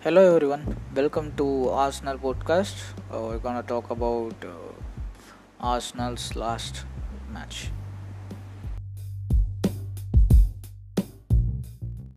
Hello everyone, welcome to Arsenal podcast. Uh, we're gonna talk about uh, Arsenal's last match.